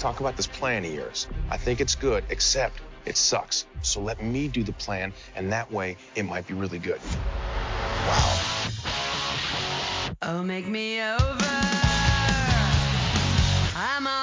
talk about this plan of yours. I think it's good, except it sucks. So let me do the plan, and that way it might be really good. Wow. Oh, make me over. I'm all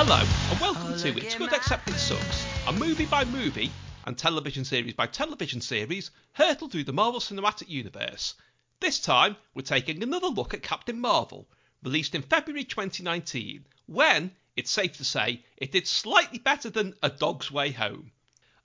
Hello, and welcome to It's Good Except It Sucks, a movie by movie and television series by television series hurtled through the Marvel Cinematic Universe. This time, we're taking another look at Captain Marvel, released in February 2019, when, it's safe to say, it did slightly better than A Dog's Way Home.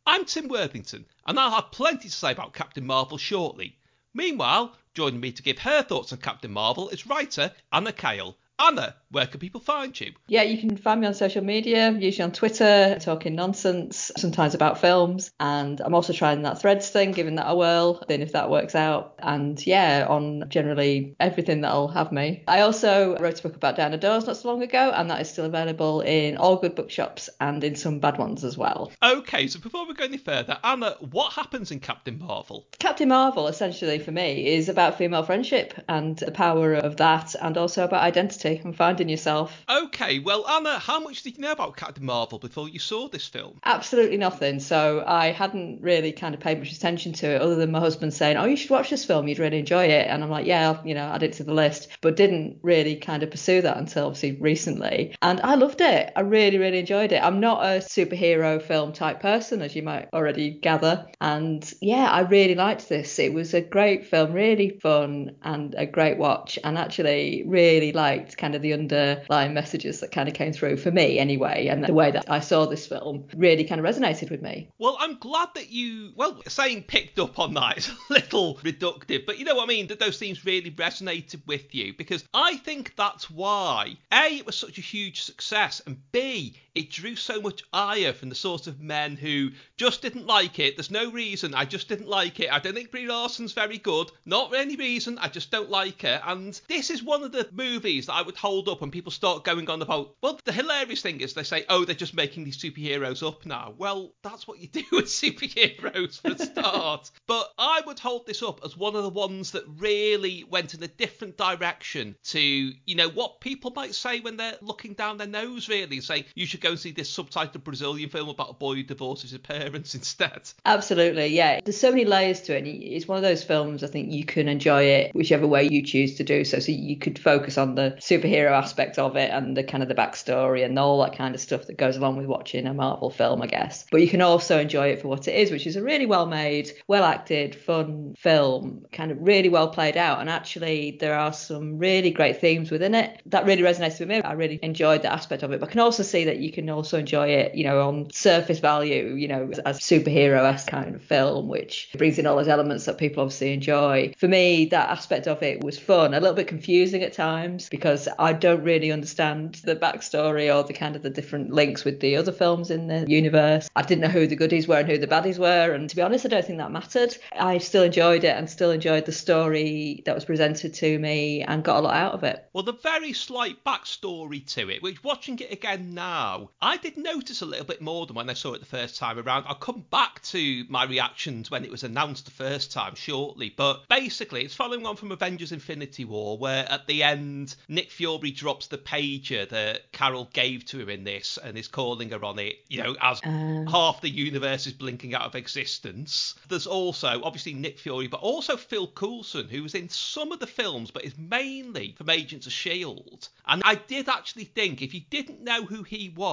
I'm Tim Worthington, and I'll have plenty to say about Captain Marvel shortly. Meanwhile, joining me to give her thoughts on Captain Marvel is writer Anna Cale. Anna, where can people find you? Yeah, you can find me on social media, usually on Twitter, talking nonsense, sometimes about films. And I'm also trying that threads thing, giving that a whirl, then if that works out. And yeah, on generally everything that'll have me. I also wrote a book about Diana Dors not so long ago, and that is still available in all good bookshops and in some bad ones as well. Okay, so before we go any further, Anna, what happens in Captain Marvel? Captain Marvel, essentially for me, is about female friendship and the power of that, and also about identity and finding yourself. Okay, well, Anna, how much did you know about Captain Marvel before you saw this film? Absolutely nothing. So I hadn't really kind of paid much attention to it, other than my husband saying, "Oh, you should watch this film. You'd really enjoy it." And I'm like, "Yeah, I'll, you know, add it to the list," but didn't really kind of pursue that until obviously recently. And I loved it. I really, really enjoyed it. I'm not a superhero film type person, as you might already gather. And yeah, I really liked this. It was a great film, really fun and a great watch. And actually, really liked kind of the underlying messages that kind of came through for me anyway. And the way that I saw this film really kind of resonated with me. Well, I'm glad that you, well, saying picked up on that is a little reductive, but you know what I mean? That those themes really resonated with you because I think that's why A, it was such a huge success, and B, it drew so much ire from the sort of men who just didn't like it. There's no reason. I just didn't like it. I don't think Brie Larson's very good. Not for any reason. I just don't like her. And this is one of the movies that I would hold up when people start going on the about. Well, the hilarious thing is they say, oh, they're just making these superheroes up now. Well, that's what you do with superheroes for a start. but I would hold this up as one of the ones that really went in a different direction to, you know, what people might say when they're looking down their nose, really, saying you should go and see this subtitled Brazilian film about a boy who divorces his parents instead. Absolutely, yeah. There's so many layers to it. It's one of those films I think you can enjoy it whichever way you choose to do so. So you could focus on the superhero aspect of it and the kind of the backstory and all that kind of stuff that goes along with watching a Marvel film, I guess. But you can also enjoy it for what it is, which is a really well made, well acted, fun film, kind of really well played out. And actually, there are some really great themes within it that really resonates with me. I really enjoyed that aspect of it. But I can also see that you can also enjoy it, you know, on surface value, you know, as superhero esque kind of film, which brings in all those elements that people obviously enjoy. For me, that aspect of it was fun, a little bit confusing at times because I don't really understand the backstory or the kind of the different links with the other films in the universe. I didn't know who the goodies were and who the baddies were. And to be honest, I don't think that mattered. I still enjoyed it and still enjoyed the story that was presented to me and got a lot out of it. Well, the very slight backstory to it, which watching it again now, I did notice a little bit more than when I saw it the first time around. I'll come back to my reactions when it was announced the first time shortly, but basically it's following on from Avengers Infinity War, where at the end, Nick Fury drops the pager that Carol gave to him in this and is calling her on it, you know, as Uh. half the universe is blinking out of existence. There's also, obviously, Nick Fury, but also Phil Coulson, who was in some of the films, but is mainly from Agents of S.H.I.E.L.D. And I did actually think if you didn't know who he was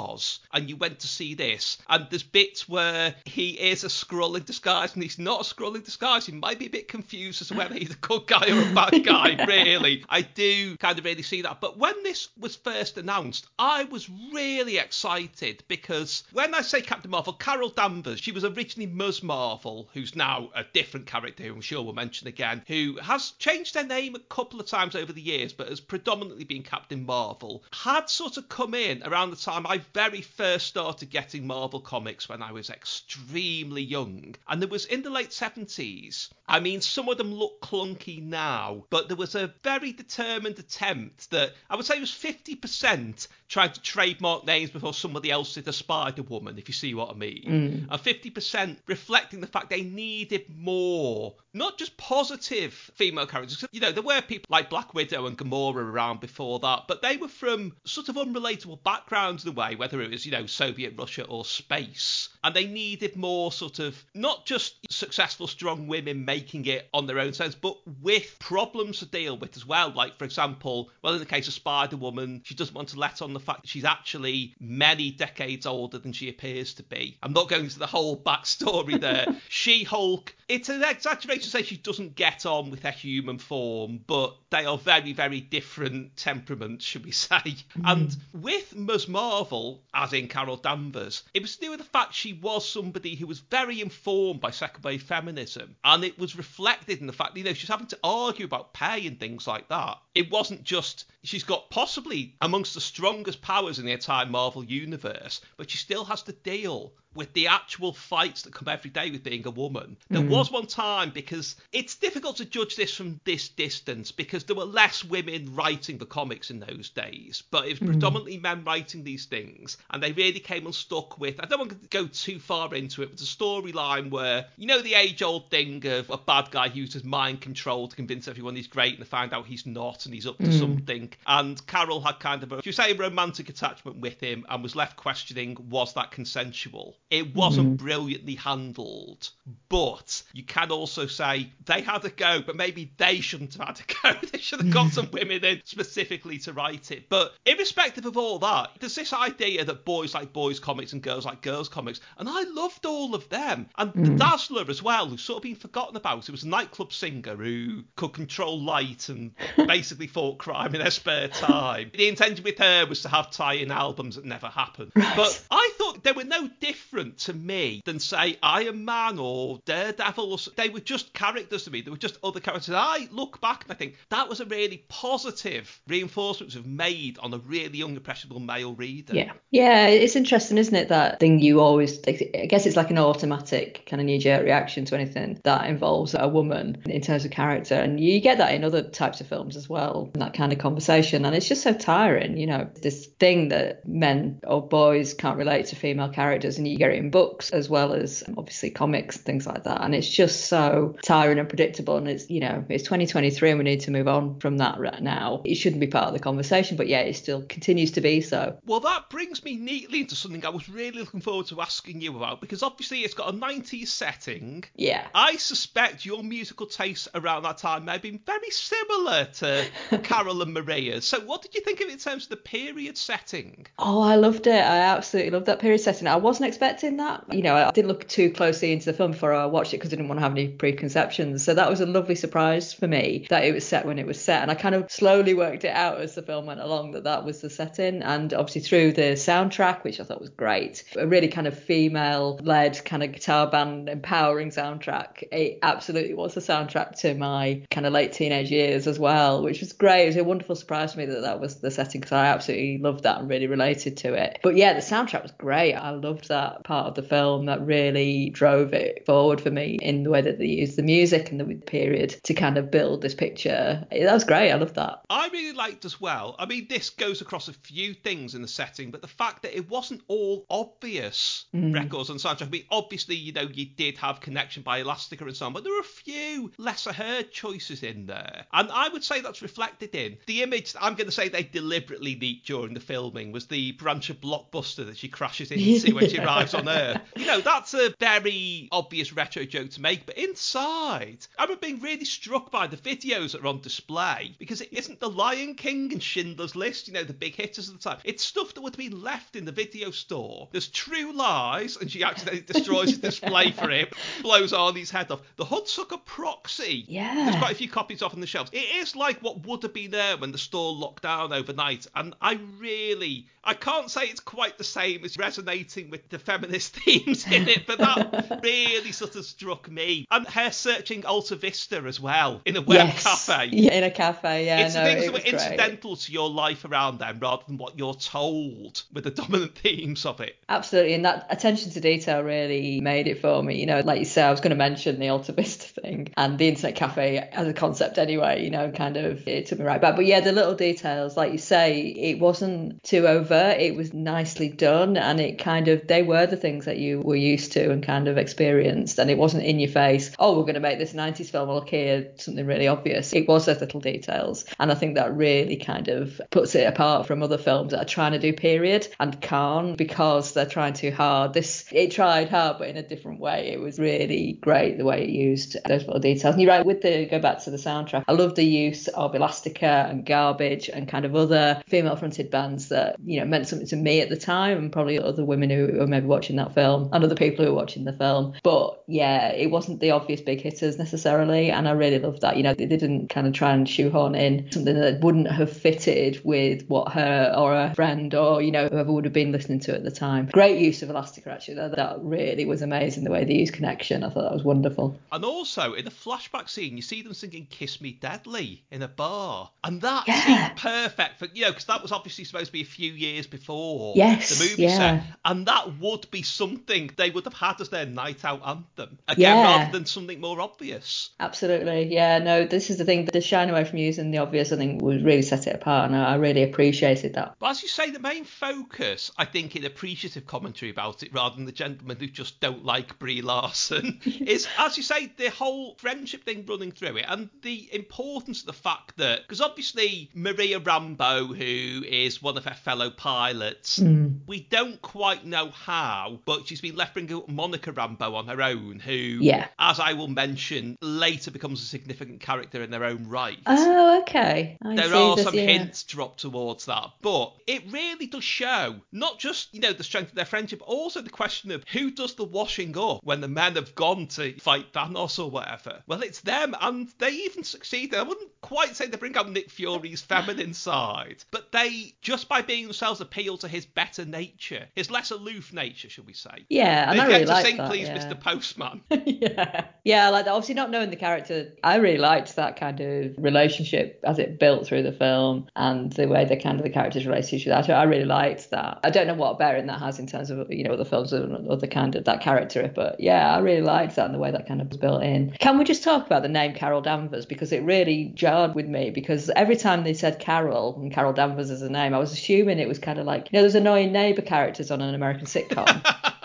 and you went to see this, and there's bits where he is a Skrull in disguise and he's not a Skrull in disguise, you might be a bit confused as to whether he's a good guy or a bad guy, really. I do kind of really see that. But when this was first announced, I was really excited because when I say Captain Marvel, Carol Danvers, she was originally Ms. Marvel, who's now a different character who I'm sure we'll mention again, who has changed her name a couple of times over the years, but has predominantly been Captain Marvel, had sort of come in around the time I very first started getting Marvel comics when I was extremely young, and there was in the late 70s. I mean, some of them look clunky now, but there was a very determined attempt that I would say was 50% trying to trademark names before somebody else did a Spider Woman, if you see what I mean, mm. and 50% reflecting the fact they needed more, not just positive female characters. You know, there were people like Black Widow and Gamora around before that, but they were from sort of unrelatable backgrounds in a way, whether it was, you know, Soviet Russia or space. And they needed more sort of not just successful, strong women making it on their own sense, but with problems to deal with as well. Like, for example, well, in the case of Spider Woman, she doesn't want to let on the fact that she's actually many decades older than she appears to be. I'm not going into the whole backstory there. she Hulk, it's an exaggeration to say she doesn't get on with her human form, but they are very, very different temperaments, should we say. Mm-hmm. And with Ms. Marvel, as in Carol Danvers, it was to do with the fact she was somebody who was very informed by second wave feminism. And it was reflected in the fact, that, you know, she's having to argue about pay and things like that. It wasn't just she's got possibly amongst the strongest powers in the entire Marvel universe, but she still has to deal with the actual fights that come every day with being a woman. There hmm. was one time because it's difficult to judge this from this distance because there were less women writing the comics in those days, but it was hmm. predominantly men writing these things, and they really came unstuck with. I don't want to go too far into it, but the storyline where you know the age-old thing of a bad guy who uses mind control to convince everyone he's great, and they find out he's not, and he's up to hmm. something. And Carol had kind of a, if you say, a romantic attachment with him, and was left questioning was that consensual. It wasn't mm-hmm. brilliantly handled, but you can also say they had a go, but maybe they shouldn't have had a go. they should have got some women in specifically to write it. But irrespective of all that, there's this idea that boys like boys comics and girls like girls comics, and I loved all of them. And the Dazzler as well, who's sort of been forgotten about. It was a nightclub singer who could control light and basically fought crime in her spare time. The intention with her was to have tie-in albums that never happened. But I thought they were no different to me than say Iron Man or Daredevil. They were just characters to me. They were just other characters. I look back and I think that was a really positive reinforcement we've made on a really young, impressionable male reader. Yeah. Yeah, it's interesting, isn't it? That thing you always, I guess it's like an automatic kind of knee jerk reaction to anything that involves a woman in terms of character. And you get that in other types of films as well, that kind of conversation. And it's just so tiring, you know, this thing that men or boys can't relate to female characters. And you get it in books as well as obviously comics, things like that. And it's just so tiring and predictable. And it's, you know, it's 2023 and we need to move on from that right now. It shouldn't be part of the conversation, but yeah, it still continues to be so. Well, that brings me neatly into something I was really looking forward to asking you about because obviously it's got a 90s setting. Yeah. I suspect your musical tastes around that time may have been very similar to Carol and Maria's. So, what did you think of it in terms of the period setting? Oh, I loved it. I absolutely loved that period setting. I wasn't expecting that. You know, I didn't look too closely into the film before I watched it because I didn't want to have any preconceptions. So that was a lovely surprise for me that it was set when it was set. And I kind of slowly worked it out as the film went along that that was the setting. And obviously through the soundtrack, which I thought was great, a really kind of female led kind of guitar band empowering soundtrack. It absolutely was the soundtrack to my kind of late teenage years as well, which was great. It was a wonderful surprise to me that that was the setting because I absolutely loved that and really related to it. But yeah, the soundtrack was great. I loved that part of the film that really drove it forward for me in the way that they used the music and the period to kind of build this picture. That was great. I loved that. I really liked as well. I mean, this goes across a few things in the setting, but the fact that it wasn't all obvious mm. records on soundtrack. I mean, obviously, you know, you did have Connection by Elastica and so on, but there were a few lesser heard choices in there. And I would say that's reflected in the image I'm going to say they deliberately leaked during the filming was the branch of blockbuster that she crashes into when she arrives on Earth. You know, that's a very obvious retro joke to make, but inside, I remember being really struck by the videos that are on display because it isn't the Lion King and Schindler's List, you know, the big hitters of the time. It's stuff that would have been left in the video store. There's True Lies, and she accidentally destroys the display for him, blows Arnie's head off. The Hudsucker Proxy. Yeah. There's quite a few copies off on the shelves. It is like what would have been there when the store locked down overnight, and I really, I can't say it's quite the same as resonating with the feminist themes in it, but that really sort of struck me. And her searching AltaVista as well in a web yes. cafe. Yeah, in a cafe. Yeah, it's no, the things it that were was great. incidental to your life around them rather than what you're told with the dominant themes of it. Absolutely, and that attention to detail really made it for me. You know, like you say, I was going to mention the AltaVista thing and the internet cafe as a concept anyway. You know, kind of it took me right back. But yeah, the little details, like you say, it wasn't too overt. It was nicely done, and it kind of they were the things that you were used to and kind of experienced, and it wasn't in your face. Oh, we're going to make this '90s film. Look here, something really obvious. It was those little details, and I think that really kind of puts it apart from other films that are trying to do period and can't because they're trying too hard. This it tried hard, but in a different way. It was really great the way it used those little details. And you're right with the go back to the soundtrack. I love the use of Elastica and Garbage and kind of other female-fronted bands that you know meant something to me at the time, and probably other women who were maybe watching that film and other people who were watching the film. But yeah, it wasn't the obvious big hitters necessarily, and I really loved that. You know, they didn't kind of try and shoehorn in something that wouldn't have fitted with what her or her friend or you know whoever would have been listening to at the time. Great use of Elastica actually. That, that really was amazing the way they used Connection. I thought that was wonderful. And also in the flashback scene, you see them singing "Kiss Me Deadly" in a bar, and that Yeah. seemed perfect for you know because that was obviously supposed to be a few years before Yes, the movie yeah. set, and that would be something they would have had as their night out anthem again, Yeah. rather than something more obvious. Absolutely, yeah. No, this is the thing. The shine away from using the obvious, I think, would really set it apart, and I I really appreciated that. But as you say, the main focus, I think, in appreciative commentary about it, rather than the gentlemen who just don't like Brie Larson, is, as you say, the whole friendship thing running through it, and the importance of the fact that, because obviously Maria Rambeau, who is one of her fellow pilots, Mm. we don't quite know how, but she's been left bringing up Monica Rambeau on her own, who, Yeah. as I will mention, later becomes a significant character in their own right Oh, okay. I there are this, some yeah. hints dropped towards that, but it really does show not just you know the strength of their friendship, but also the question of who does the washing up when the men have gone to fight Thanos or whatever. Well, it's them, and they even succeed. I wouldn't quite say they bring out Nick Fury's feminine side, but they just by being themselves appeal to his better nature, his less aloof nature, should we say? Yeah, and they I really to liked sing, that, please, yeah. Mr. Postman. yeah, yeah, like that. obviously not knowing the character, I really liked that kind of relationship as it built through the film and the way the kind of the characters related to each other. I really liked that. I don't know what bearing that has in terms of you know other films or other kind of that character, but yeah, I really liked that and the way that kind of was built in. Can we just talk about the name Carol Danvers because it really jarred with me because every time they said Carol and Carol Danvers as a name, I was assuming it was kind of like you know those annoying neighbour characters on an American sitcom.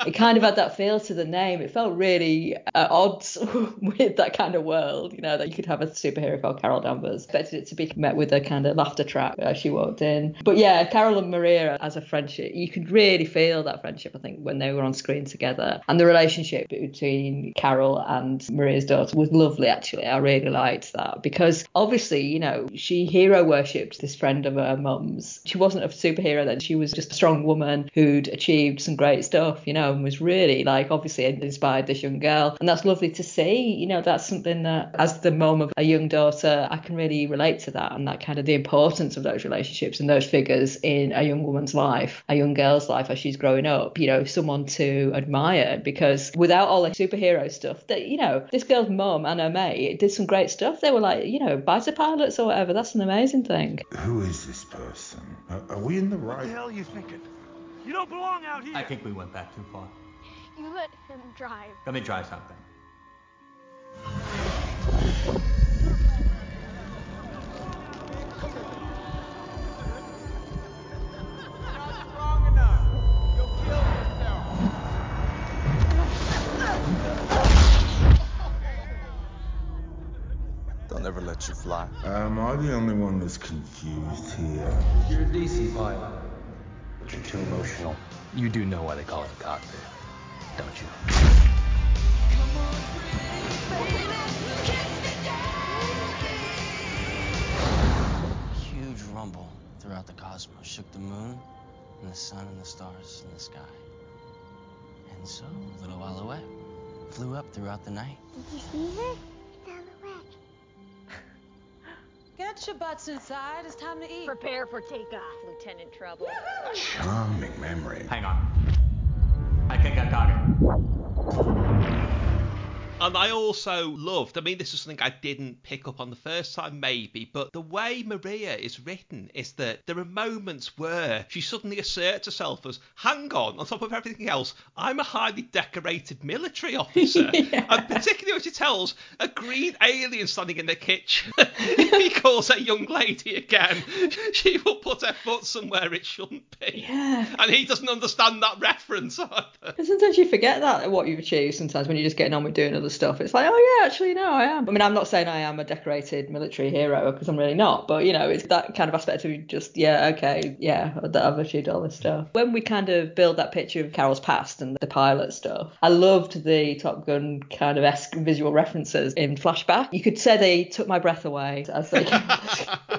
It kind of had that feel to the name. It felt really at odds with that kind of world, you know, that you could have a superhero called Carol Danvers. Expected it to be met with a kind of laughter track as she walked in. But yeah, Carol and Maria as a friendship, you could really feel that friendship, I think, when they were on screen together. And the relationship between Carol and Maria's daughter was lovely, actually. I really liked that because obviously, you know, she hero worshipped this friend of her mum's. She wasn't a superhero then, she was just a strong woman who'd achieved some great stuff, you know, and was really like obviously inspired this young girl. And that's lovely to see. You know, that's something that as the mum of a young daughter, I can really relate to that and that kind of the importance of those relationships and those figures in a young woman's life, a young girl's life as she's growing up, you know, someone to admire because without all the superhero stuff that, you know, this girl's mum and her mate did some great stuff. They were like, you know, fighter pilots or whatever. That's an amazing thing. Who is this person? Are, are we in the right? What the hell are you thinking? You don't belong out here. I think we went back too far. You let him drive. Let me try something. not strong enough. You'll kill yourself. They'll never let you fly. Am I the only one that's confused here? You're a DC pilot, but you're too emotional. You do know why they call it a cockpit, don't you? huge rumble throughout the cosmos shook the moon and the sun and the stars in the sky. And so, little while away, flew up throughout the night. Did you see her? Get your butts inside. It's time to eat. Prepare for takeoff, Lieutenant Trouble. Charming memory. Hang on. And I also loved, I mean, this is something I didn't pick up on the first time, maybe, but the way Maria is written is that there are moments where she suddenly asserts herself as, hang on, on top of everything else, I'm a highly decorated military officer. And particularly when she tells a green alien standing in the kitchen, if he calls a young lady again, she will put her foot somewhere it shouldn't be. Yeah. And he doesn't understand that reference either. And sometimes you forget that what you've achieved. Sometimes when you're just getting on with doing other stuff, it's like, oh yeah, actually no, I am. I mean, I'm not saying I am a decorated military hero because I'm really not, but you know, it's that kind of aspect of just yeah, okay, yeah, that I've achieved all this stuff. When we kind of build that picture of Carol's past and the pilot stuff, I loved the Top Gun kind of esque visual references in flashback. You could say they took my breath away as they.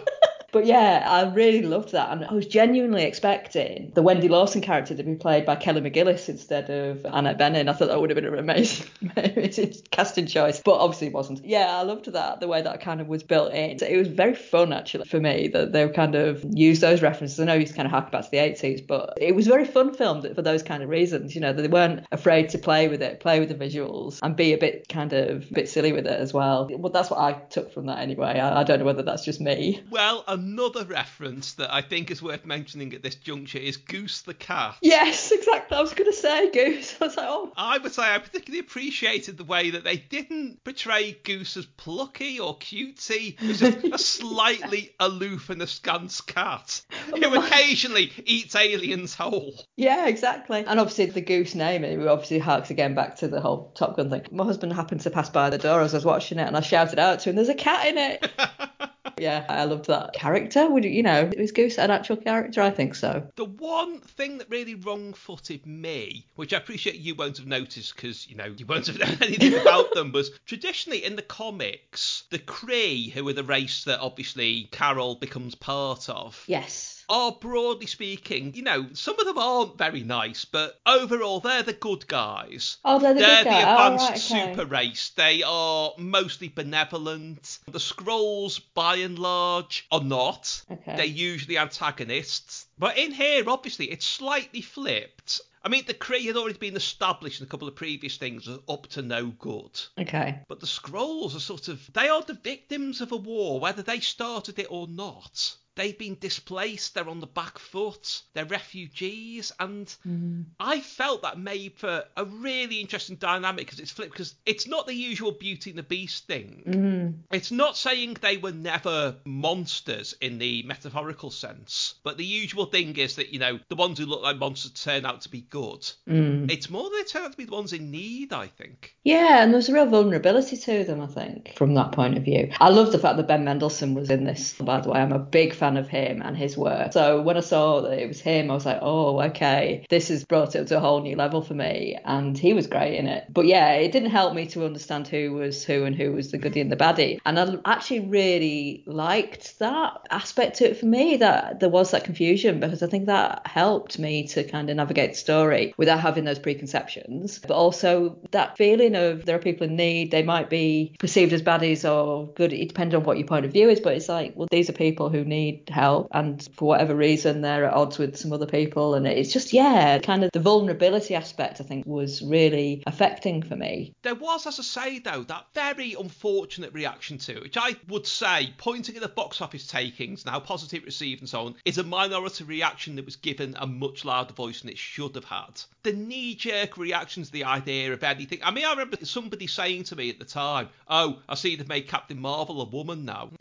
But yeah, I really loved that. And I was genuinely expecting the Wendy Lawson character to be played by Kelly McGillis instead of Annette Bening. I thought that would have been an amazing, amazing casting choice, but obviously it wasn't. Yeah, I loved that, the way that kind of was built in. It was very fun, actually, for me, that they kind of used those references. I know he's kind of harking back to the 80s, but it was very fun film for those kind of reasons. You know, they weren't afraid to play with it, play with the visuals, and be a bit kind of a bit silly with it as well. Well, that's what I took from that anyway. I, I don't know whether that's just me. Well, another reference that I think is worth mentioning at this juncture is Goose the cat. Yes, exactly. I was going to say Goose. I was like, oh. I would say I particularly appreciated the way that they didn't portray Goose as plucky or cutesy. It was just a slightly aloof and askance cat who occasionally eats aliens whole. Yeah, exactly. And obviously the Goose name, it obviously harks again back to the whole Top Gun thing. My husband happened to pass by the door as I was watching it and I shouted out to him, there's a cat in it. Yeah, I loved that character. Would you, you know, is Goose an actual character? I think so. The one thing that really wrong-footed me, which I appreciate you won't have noticed because you know you won't have known anything about them, was traditionally in the comics, the Kree, who are the race that obviously Carol becomes part of. Yes are broadly speaking, you know, some of them aren't very nice, but overall they're the good guys. Oh, they're the they're good the guy. Oh, advanced oh, right, okay. super race. They are mostly benevolent. The Skrulls, by and large, are not. Okay. They're usually antagonists. But in here, obviously, it's slightly flipped. I mean, the Kree had already been established in a couple of previous things as up to no good. Okay. But the Skrulls are sort of, they are the victims of a war, whether they started it or not. They've been displaced, they're on the back foot, they're refugees, and Mm-hmm. I felt that made for a really interesting dynamic because it's flipped, because it's not the usual Beauty and the Beast thing. Mm. It's not saying they were never monsters in the metaphorical sense, but the usual thing is that, you know, the ones who look like monsters turn out to be good. Mm. It's more that they turn out to be the ones in need, I think. Yeah, and there's a real vulnerability to them, I think, from that point of view. I love the fact that Ben Mendelsohn was in this, by the way. I'm a big fan of him and his work. So when I saw that it was him, I was like, oh, okay, this has brought it to a whole new level for me. And he was great in it. But yeah, it didn't help me to understand who was who and who was the goodie and the baddie. And I actually really liked that aspect to it for me, that there was that confusion, because I think that helped me to kind of navigate the story without having those preconceptions. But also that feeling of there are people in need, they might be perceived as baddies or good, it depends on what your point of view is, but it's like, well, these are people who need help, and for whatever reason, they're at odds with some other people. And it's just, yeah, kind of the vulnerability aspect, I think, was really affecting for me. There was, as I say, though, that very unfortunate reaction to it, which I would say, pointing at the box office takings and how positive it received and so on, is a minority reaction that was given a much louder voice than it should have had. The knee jerk reaction to the idea of anything. I mean, I remember somebody saying to me at the time, Oh, I see they've made Captain Marvel a woman now.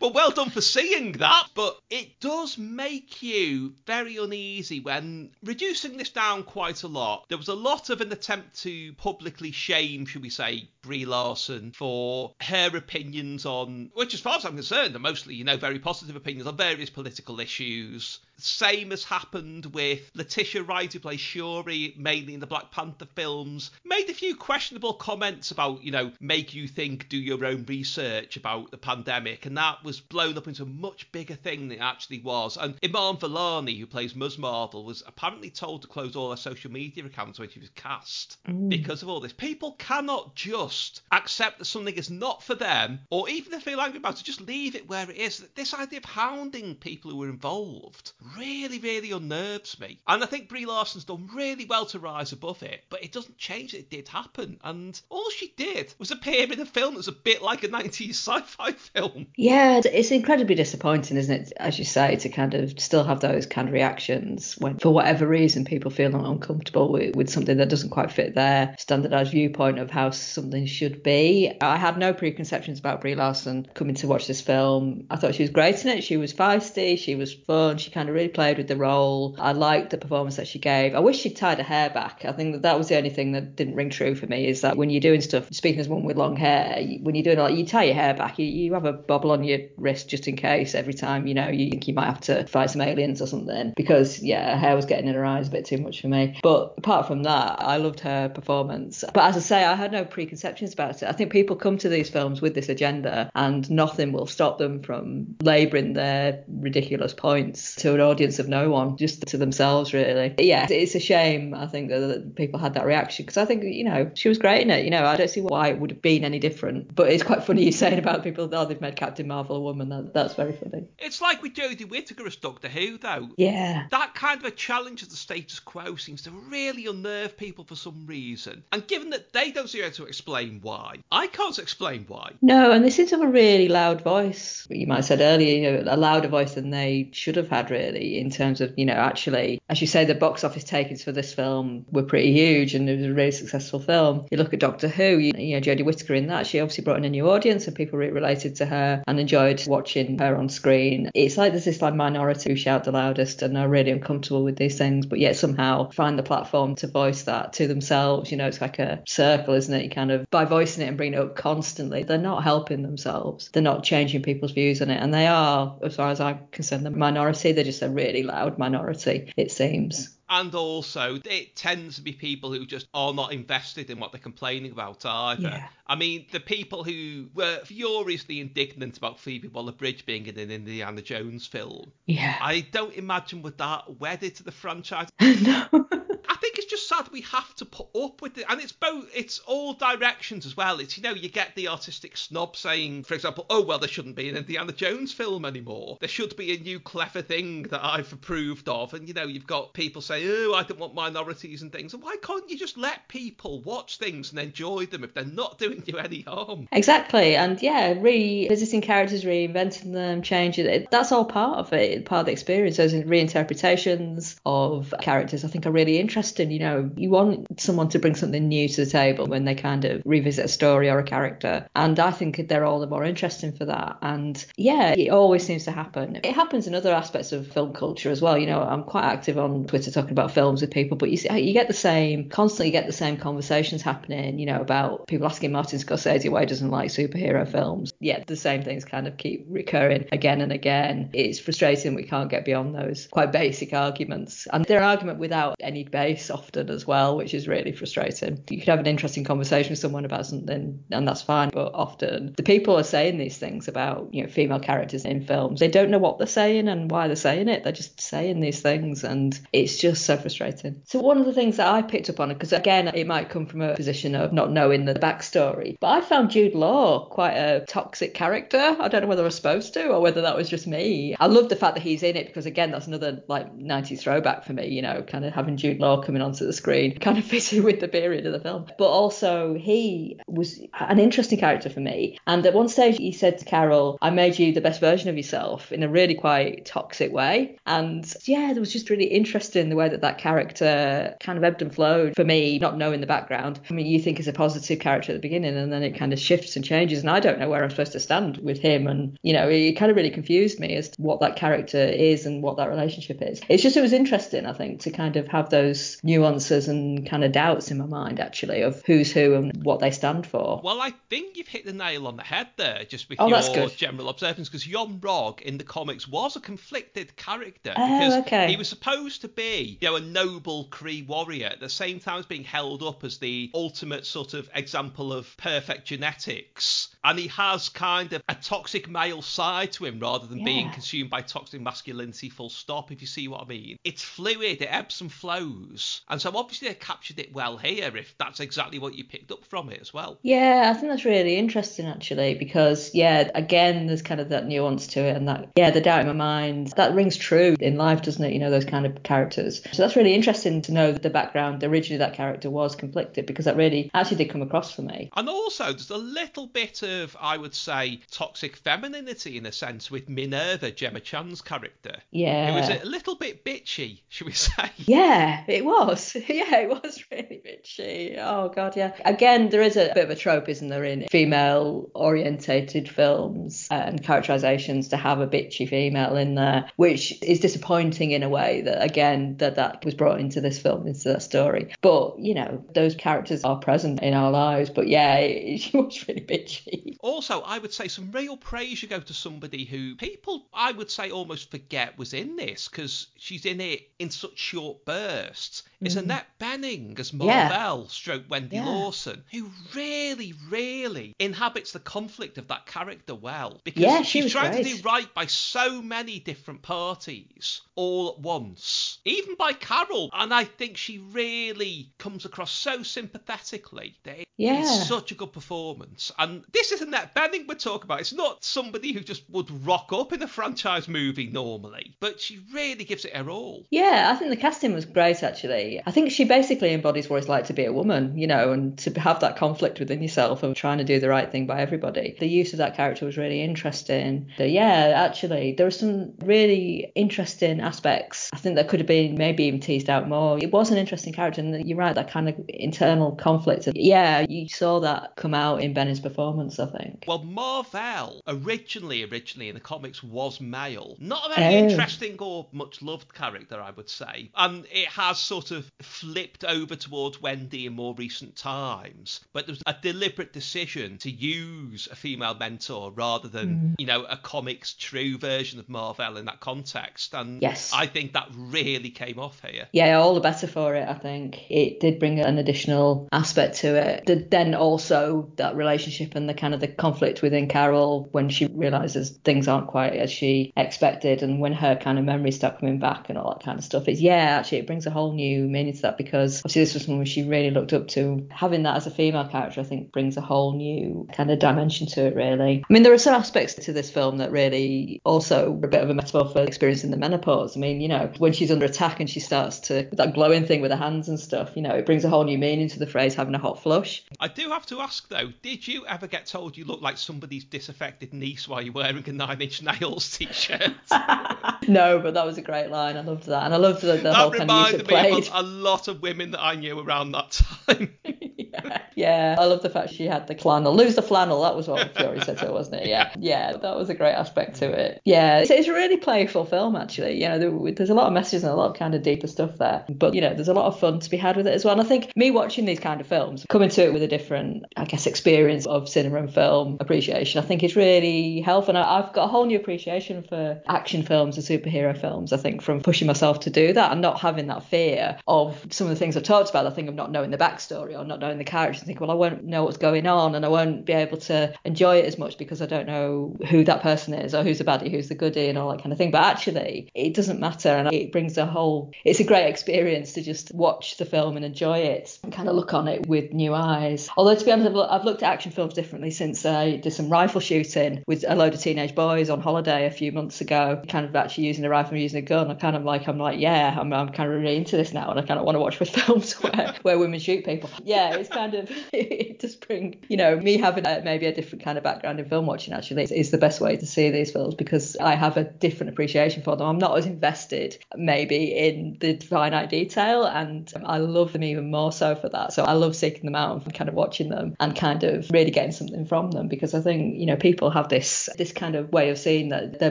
Well, well done for seeing that, but it does make you very uneasy when reducing this down quite a lot. There was a lot of an attempt to publicly shame, should we say, Brie Larson for her opinions on, which, as far as I'm concerned, are mostly, you know, very positive opinions on various political issues. Same has happened with Letitia Wright, who plays Shuri, mainly in the Black Panther films. Made a few questionable comments about, you know, make you think, do your own research about the pandemic, and that was blown up into a much bigger thing than it actually was. And Iman Vellani, who plays Ms. Marvel, was apparently told to close all her social media accounts when she was cast Mm. because of all this. People cannot just accept that something is not for them, or even if they feel angry about it, just leave it where it is. This idea of hounding people who are involved really, really unnerves me. And I think Brie Larson's done really well to rise above it, but it doesn't change that it did happen. And all she did was appear in a film that's a bit like a 90s sci-fi film. Yeah, it's incredibly disappointing, isn't it? As you say, to kind of still have those kind of reactions when, for whatever reason, people feel uncomfortable with, with something that doesn't quite fit their standardized viewpoint of how something should be. I had no preconceptions about Brie Larson coming to watch this film. I thought she was great in it. She was feisty, she was fun, she kind of really played with the role. I liked the performance that she gave. I wish she'd tied her hair back. I think that that was the only thing that didn't ring true for me is that when you're doing stuff, speaking as one with long hair, when you're doing like you tie your hair back, you, you have a bobble on your wrist just in case every time you know you think you might have to fight some aliens or something because yeah, her hair was getting in her eyes a bit too much for me. But apart from that, I loved her performance. But as I say, I had no preconceptions about it. I think people come to these films with this agenda, and nothing will stop them from labouring their ridiculous points to an audience of no one, just to themselves, really. Yeah, it's a shame. I think that, people had that reaction because I think you know she was great in it. You know, I don't see why it would have been any different. But it's quite funny you saying about people, oh, they've made Captain Marvel a woman. That, that's very funny. It's like with Jodie Whittaker as Doctor Who, though. Yeah. That kind of a challenge of the status quo seems to really unnerve people for some reason. And given that they don't seem able to explain why, I can't explain why. No, and they seem to have a really loud voice. You might have said earlier, you know, a louder voice than they should have had, really, in terms of, you know, actually, as you say, the box office takings for this film were pretty huge and it was a really successful film. You look at Doctor Who, you, you know, Jodie Whittaker in that, she obviously brought in a new audience and people really related to her and enjoyed watching her on screen. It's like there's this like minority who shout the loudest and are really uncomfortable with these things, but yet somehow find the platform to voice that to themselves. You know, it's like a circle, isn't it? You kind of by voicing it and bringing it up constantly, they're not helping themselves. They're not changing people's views on it, and they are, as far as I'm concerned, the minority. They're just a really loud minority, it seems. And also, it tends to be people who just are not invested in what they're complaining about either. Yeah. I mean, the people who were furiously indignant about Phoebe Waller-Bridge being in an Indiana Jones film, Yeah. I don't imagine with that wedded to the franchise. no. I think it's just sad we have to put up with it, and it's both. It's all directions as well. It's you know you get the artistic snob saying, for example, oh well, there shouldn't be an Indiana Jones film anymore. There should be a new clever thing that I've approved of, and you know you've got people saying, oh, I don't want minorities and things. And why can't you just let people watch things and enjoy them if they're not doing you any harm? Exactly, and yeah, revisiting characters, reinventing them, changing it. That's all part of it, part of the experience. Those reinterpretations of characters, I think, are really interesting. You know, you want someone to bring something new to the table when they kind of revisit a story or a character, and I think they're all the more interesting for that. And yeah, it always seems to happen. It happens in other aspects of film culture as well. You know, I'm quite active on Twitter talking about films with people, but you see, you get the same constantly get the same conversations happening. You know, about people asking Martin Scorsese why he doesn't like superhero films. Yeah, the same things kind of keep recurring again and again. It's frustrating we can't get beyond those quite basic arguments, and they're an argument without any base often as well, which is really frustrating. You could have an interesting conversation with someone about something, and that's fine, but often the people are saying these things about you know female characters in films. They don't know what they're saying and why they're saying it. They're just saying these things, and it's just so frustrating. So one of the things that I picked up on, because again, it might come from a position of not knowing the backstory, but I found Jude Law quite a toxic character. I don't know whether I was supposed to or whether that was just me. I love the fact that he's in it because again, that's another like 90s throwback for me. You know, kind of having Jude Law coming onto the screen, kind of fitting with the period of the film. But also, he was an interesting character for me. And at one stage, he said to Carol, "I made you the best version of yourself" in a really quite toxic way. And yeah, it was just really interesting the way that that character kind of ebbed and flowed for me, not knowing the background. I mean, you think it's a positive character at the beginning, and then it kind of shifts and changes, and I don't know where I'm supposed to stand with him. And you know, it kind of really confused me as to what that character is and what that relationship is. It's just it was interesting, I think, to kind of have those nuances and kind of doubts in my mind actually of who's who and what they stand for. Well, I think you've hit the nail on the head there, just with Oh, your general observations, because Yon-Rogg in the comics was a conflicted character Oh, because okay. he was supposed to be, you know, a noble Kree warrior at the same time as being held up as the ultimate sort of example of perfect genetics. And he has kind of a toxic male side to him rather than being consumed by toxic masculinity full stop, if you see what I mean. It's fluid, it ebbs and flows. And so obviously they captured it well here. If that's exactly what you picked up from it as well. Yeah, I think that's really interesting actually, because yeah, again, there's kind of that nuance to it, and that yeah, the doubt in my mind that rings true in life, doesn't it? You know, those kind of characters. So that's really interesting to know that the background originally that character was conflicted, because that really actually did come across for me. And also, there's a little bit of, I would say, toxic femininity in a sense with Minerva, Gemma Chan's character. Yeah. It was a little bit bitchy, should we say? Yeah, it was. Yeah, it was really bitchy. Oh god, yeah. Again, there is a bit of a trope, isn't there, in female orientated films and characterizations to have a bitchy female in there, which is disappointing in a way that again that that was brought into this film, into that story. But you know, those characters are present in our lives. But yeah, she was really bitchy. Also, I would say some real praise you go to somebody who people, I would say, almost forget was in this because she's in it in such short bursts. It's Mm. Annette Bening as Yeah. Mar-Vell, stroke Wendy Yeah. Lawson, who really, really inhabits the conflict of that character well. Because Yeah, she she's trying to great. do right by so many different parties all at once, even by Carol. And I think she really comes across so sympathetically that it- Yeah. it's such a good performance. And this is Annette Bening we're talking about. It's not somebody who just would rock up in a franchise movie normally, but she really gives it her all. Yeah, I think the casting was great actually. I think she basically embodies what it's like to be a woman, you know, and to have that conflict within yourself of trying to do the right thing by everybody. The use of that character was really interesting. So yeah, actually, there are some really interesting aspects. I think that could have been maybe even teased out more. It was an interesting character, and you're right, that kind of internal conflict. Yeah, you saw that come out in Bening's performance, I think. Well, Mar-Vell originally, originally in the comics was male. Not a very Oh. interesting or much loved character, I would say. And it has sort of flipped over towards Wendy in more recent times. But there was a deliberate decision to use a female mentor rather than, Mm. you know, a comics true version of Mar-Vell in that context. And Yes. I think that really came off here. Yeah, all the better for it, I think. It did bring an additional aspect to it. The- Then also that relationship and the kind of the conflict within Carol when she realizes things aren't quite as she expected and when her kind of memories start coming back and all that kind of stuff. Is yeah, actually it brings a whole new meaning to that because obviously this was someone she really looked up to. Having that as a female character, I think, brings a whole new kind of dimension to it, really. I mean, there are some aspects to this film that really also a bit of a metaphor for experiencing the menopause. I mean, you know, when she's under attack and she starts to that glowing thing with her hands and stuff, you know, it brings a whole new meaning to the phrase having a hot flush. I do have to ask though, did you ever get told you look like somebody's disaffected niece while you're wearing a Nine Inch Nails t-shirt? No, but that was a great line. I loved that, and I loved the, the whole kind of use reminded it me played. of a, a lot of women that I knew around that time. Yeah, yeah, I love the fact she had the flannel. Lose the flannel. That was what Fury said to her, wasn't it? Yeah, yeah, that was a great aspect to it. Yeah, it's, it's a really playful film actually. You know, there, there's a lot of messages and a lot of kind of deeper stuff there. But you know, there's a lot of fun to be had with it as well. And I think me watching these kind of films, coming to it with a different, I guess, experience of cinema and film appreciation, I think is really helpful. And I, I've got a whole new appreciation for action films and superhero films. I think from pushing myself to do that and not having that fear of some of the things I've talked about. I think of not knowing the backstory or not knowing the characters. And think, well, I won't know what's going on and I won't be able to enjoy it as much because I don't know who that person is or who's the baddie, who's the goodie, and all that kind of thing. But actually, it doesn't matter, and it brings a whole. It's a great experience to just watch the film and enjoy it and kind of look on it with new eyes. Although to be honest, I've, looked at action films differently since I did some rifle shooting with a load of teenage boys on holiday a few months ago. Kind of actually using a rifle and using a gun. I kind of like I'm like yeah, I'm, I'm kind of really into this now, and I kind of want to watch with films where where women shoot people. Yeah, it's kind of it just bring you know me having a, maybe a different kind of background in film watching actually is, is the best way to see these films because I have a different appreciation for them. I'm not as invested maybe in the finite detail, and I love them even more so for that. So I love seeking them out and kind of watching them and kind of really getting something from them because I think you know people have this this kind of way of seeing that they're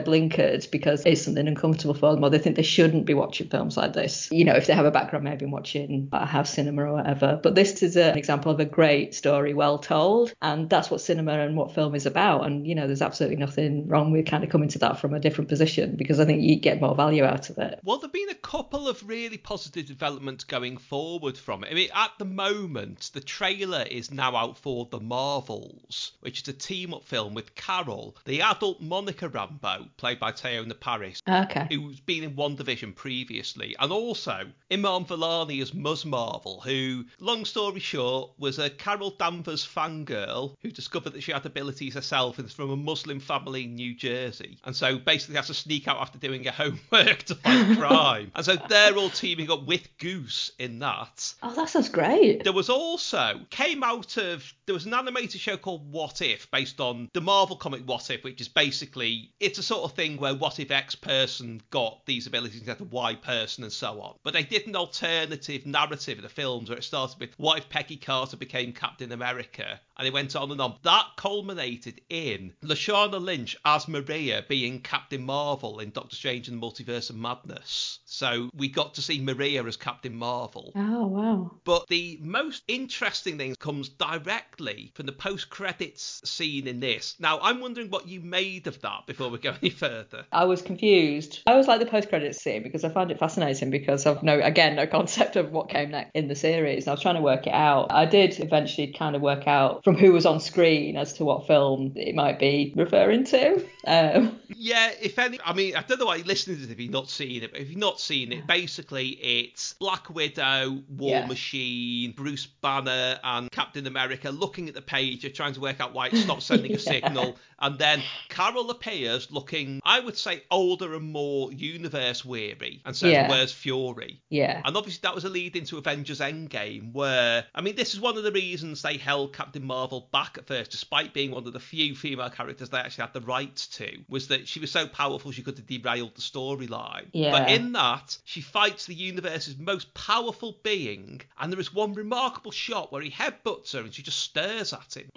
blinkered because it's something uncomfortable for them or they think they shouldn't be watching films like this. You know, if they have a background maybe in watching a house cinema or whatever. But this is an example of a great story well told. And that's what cinema and what film is about. And, you know, there's absolutely nothing wrong with kind of coming to that from a different position because I think you get more value out of it. Well, there have been a couple of really positive developments going forward from it. I mean, at the moment, the trailer is now out for The Marvels, which is a team up film with Carol, the adult Monica Rambeau, played by Teyonah Parris, Okay. who's been in WandaVision previously, and also Iman Vellani as Ms. Marvel, who, long story short, was a Carol Danvers fangirl who discovered that she had abilities herself and is from a Muslim family in New Jersey, and so basically has to sneak out after doing her homework to fight crime. And so they're all teaming up with Goose in that. Oh, that sounds great. There was also came out of there was an animated show called What If based on the Marvel comic What If, which is basically it's a sort of thing where what if X person got these abilities instead of Y person and so on. But they did an alternative narrative of the films where it started with what if Peggy Carter became Captain America and it went on and on. That culminated in Lashana Lynch as Maria being Captain Marvel in Doctor Strange and the Multiverse of Madness. So we got to see Maria as Captain Marvel. Oh, wow. But the most interesting thing comes directly from the post credits scene in this. Now, I'm wondering what you made of that before we go any further. I was confused. I was like the post credits scene because I find it fascinating because I've no, again, no concept of what came next in the series. I was trying to work it out. I did eventually kind of work out from who was on screen as to what film it might be referring to. Um, Yeah, if any, I mean, I don't know why you're listening to this if you've not seen it, but if you've not seen it, basically it's Black Widow, War Yeah. Machine, Bruce Banner, and Captain America looking at the page, they're trying to work out why it's not sending a signal, and then Carol appears looking, I would say, older and more universe weary, and says, Yeah. Where's Fury? yeah. And obviously that was a lead into Avengers Endgame, where I mean this is one of the reasons they held Captain Marvel back at first, despite being one of the few female characters they actually had the rights to, was that she was so powerful she could have derailed the storyline. Yeah. But in that, she fights the universe's most powerful being, and there is one remarkable shot where he headbutts her and she just stares at him.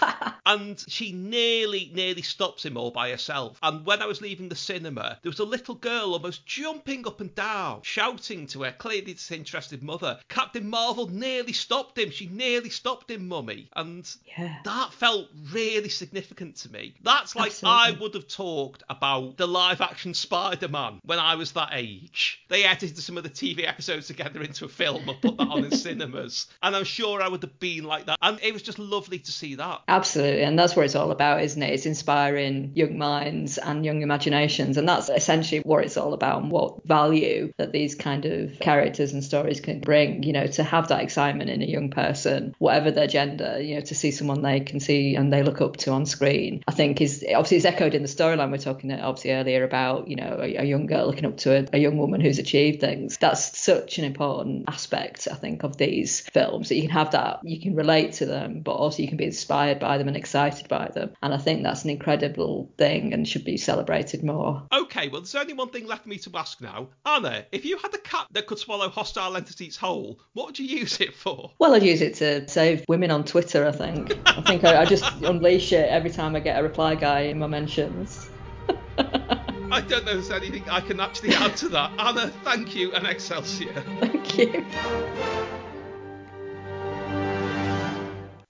and she nearly, nearly stops him all by herself. And when I was leaving the cinema, there was a little girl almost jumping up and down, shouting to her clearly disinterested mother, Captain Marvel nearly stopped him. She nearly stopped him, mummy. And Yeah. that felt really significant to me. That's like I would have talked about the live action Spider Man when I was that age. They edited some of the TV episodes together into a film and put that on in cinemas. And I'm sure I would have been like that. And it was just lovely to see that. Absolutely, and that's what it's all about, isn't it? It's inspiring young minds and young imaginations, and that's essentially what it's all about and what value that these kind of characters and stories can bring. You know, to have that excitement in a young person, whatever their gender, you know, to see someone they can see and they look up to on screen, I think is obviously it's echoed in the storyline we're talking obviously earlier about, you know, a, a young girl looking up to a, a young woman who's achieved things. That's such an important aspect, I think, of these films that you can have that, you can relate to them, but also you can be inspired by them and excited by them. And I think that's an incredible thing and should be celebrated more. Okay, well, there's only one thing left for me to ask now. Anna, if you had a cat that could swallow hostile entities whole, what would you use it for? Well, I'd use it to save women on Twitter, I think. I think I, I just unleash it every time I get a reply guy in my mentions. I don't know if there's anything I can actually add to that. Anna, thank you and Excelsior. Thank you.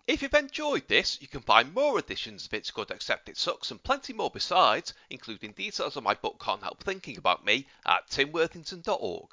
If you've enjoyed this, you can find more editions of It's Good Except It Sucks and plenty more besides, including details on my book Can't Help Thinking About Me at timworthington.org.